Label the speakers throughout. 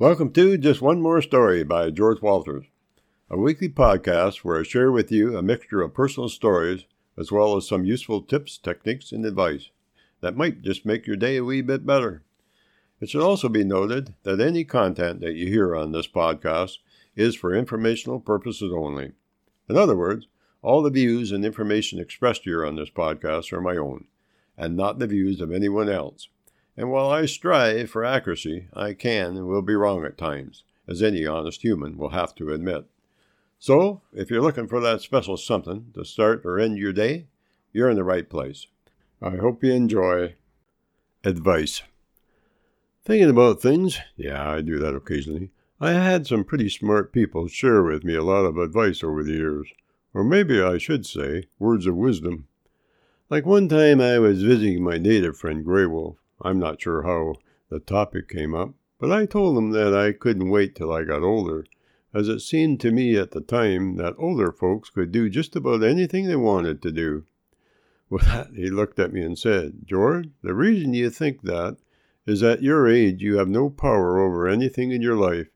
Speaker 1: Welcome to Just One More Story by George Walters, a weekly podcast where I share with you a mixture of personal stories as well as some useful tips, techniques, and advice that might just make your day a wee bit better. It should also be noted that any content that you hear on this podcast is for informational purposes only. In other words, all the views and information expressed here on this podcast are my own, and not the views of anyone else. And while I strive for accuracy, I can and will be wrong at times, as any honest human will have to admit. So, if you're looking for that special something to start or end your day, you're in the right place. I hope you enjoy advice. Thinking about things, yeah, I do that occasionally. I had some pretty smart people share with me a lot of advice over the years, or maybe I should say, words of wisdom. Like one time I was visiting my native friend Grey Wolf, I'm not sure how the topic came up, but I told him that I couldn't wait till I got older, as it seemed to me at the time that older folks could do just about anything they wanted to do. With that, he looked at me and said, George, the reason you think that is at your age you have no power over anything in your life.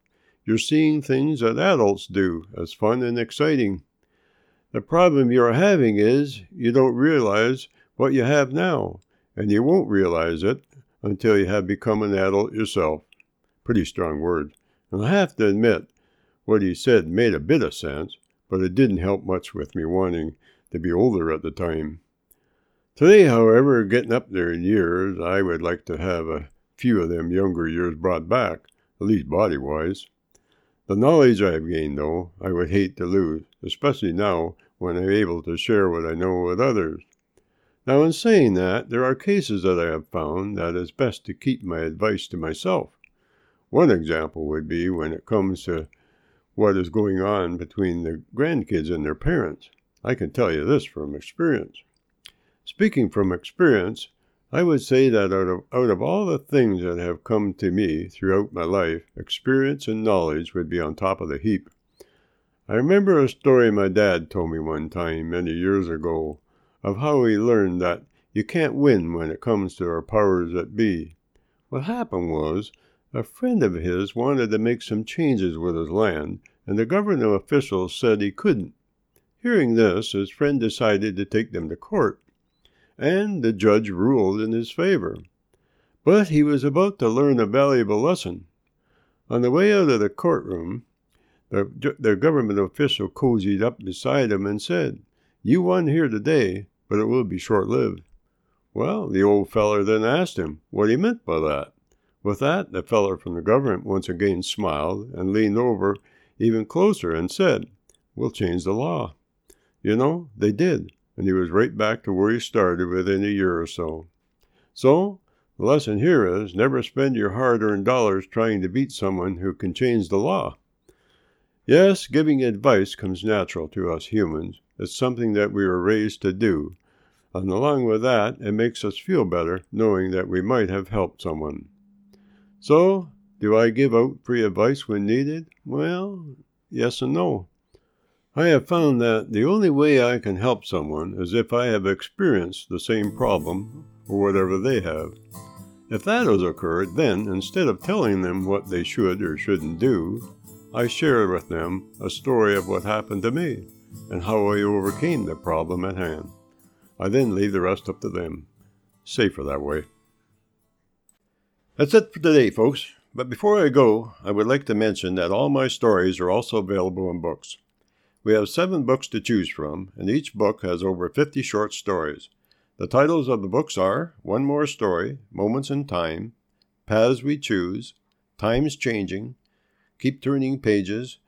Speaker 1: You're seeing things that adults do as fun and exciting. The problem you're having is you don't realize what you have now, and you won't realize it until you have become an adult yourself. Pretty strong words. And I have to admit, what he said made a bit of sense, but it didn't help much with me wanting to be older at the time. Today, however, getting up there in years, I would like to have a few of them younger years brought back, at least body wise. The knowledge I have gained, though, I would hate to lose, especially now when I'm able to share what I know with others. Now, in saying that, there are cases that I have found that it's best to keep my advice to myself. One example would be when it comes to what is going on between the grandkids and their parents. I can tell you this from experience. Speaking from experience, I would say that out of, out of all the things that have come to me throughout my life, experience and knowledge would be on top of the heap. I remember a story my dad told me one time many years ago of how he learned that you can't win when it comes to our powers that be. What happened was, a friend of his wanted to make some changes with his land, and the government officials said he couldn't. Hearing this, his friend decided to take them to court, and the judge ruled in his favor. But he was about to learn a valuable lesson. On the way out of the courtroom, the, the government official cozied up beside him and said, You won here today, but it will be short lived. Well, the old feller then asked him what he meant by that. With that, the feller from the government once again smiled and leaned over even closer and said, We'll change the law. You know, they did, and he was right back to where he started within a year or so. So, the lesson here is never spend your hard earned dollars trying to beat someone who can change the law. Yes, giving advice comes natural to us humans. It's something that we were raised to do, and along with that, it makes us feel better knowing that we might have helped someone. So, do I give out free advice when needed? Well, yes and no. I have found that the only way I can help someone is if I have experienced the same problem or whatever they have. If that has occurred, then instead of telling them what they should or shouldn't do, I share with them a story of what happened to me and how I overcame the problem at hand. I then leave the rest up to them. Safer that way. That's it for today, folks. But before I go, I would like to mention that all my stories are also available in books. We have seven books to choose from, and each book has over 50 short stories. The titles of the books are One More Story, Moments in Time, Paths We Choose, Times Changing, Keep Turning Pages,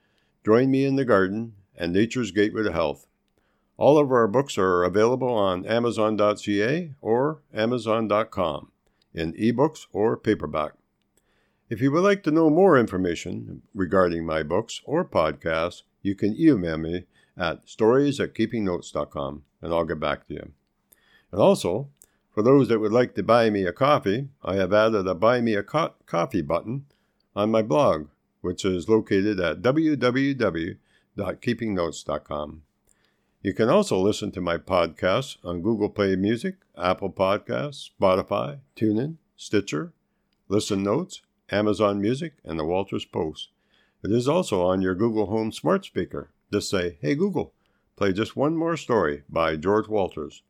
Speaker 1: Join Me in the Garden, and Nature's Gateway to Health. All of our books are available on Amazon.ca or Amazon.com in ebooks or paperback. If you would like to know more information regarding my books or podcasts, you can email me at stories at keepingnotes.com and I'll get back to you. And also, for those that would like to buy me a coffee, I have added a Buy Me a Co- Coffee button on my blog, which is located at www.keepingnotes.com. You can also listen to my podcasts on Google Play Music, Apple Podcasts, Spotify, TuneIn, Stitcher, Listen Notes, Amazon Music, and the Walters Post. It is also on your Google Home smart speaker. Just say, Hey Google, play just one more story by George Walters.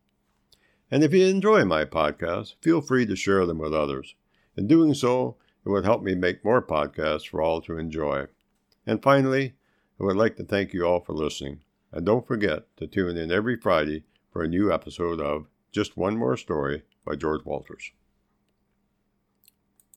Speaker 1: And if you enjoy my podcasts, feel free to share them with others. In doing so, it would help me make more podcasts for all to enjoy. And finally, I would like to thank you all for listening. And don't forget to tune in every Friday for a new episode of Just One More Story by George Walters.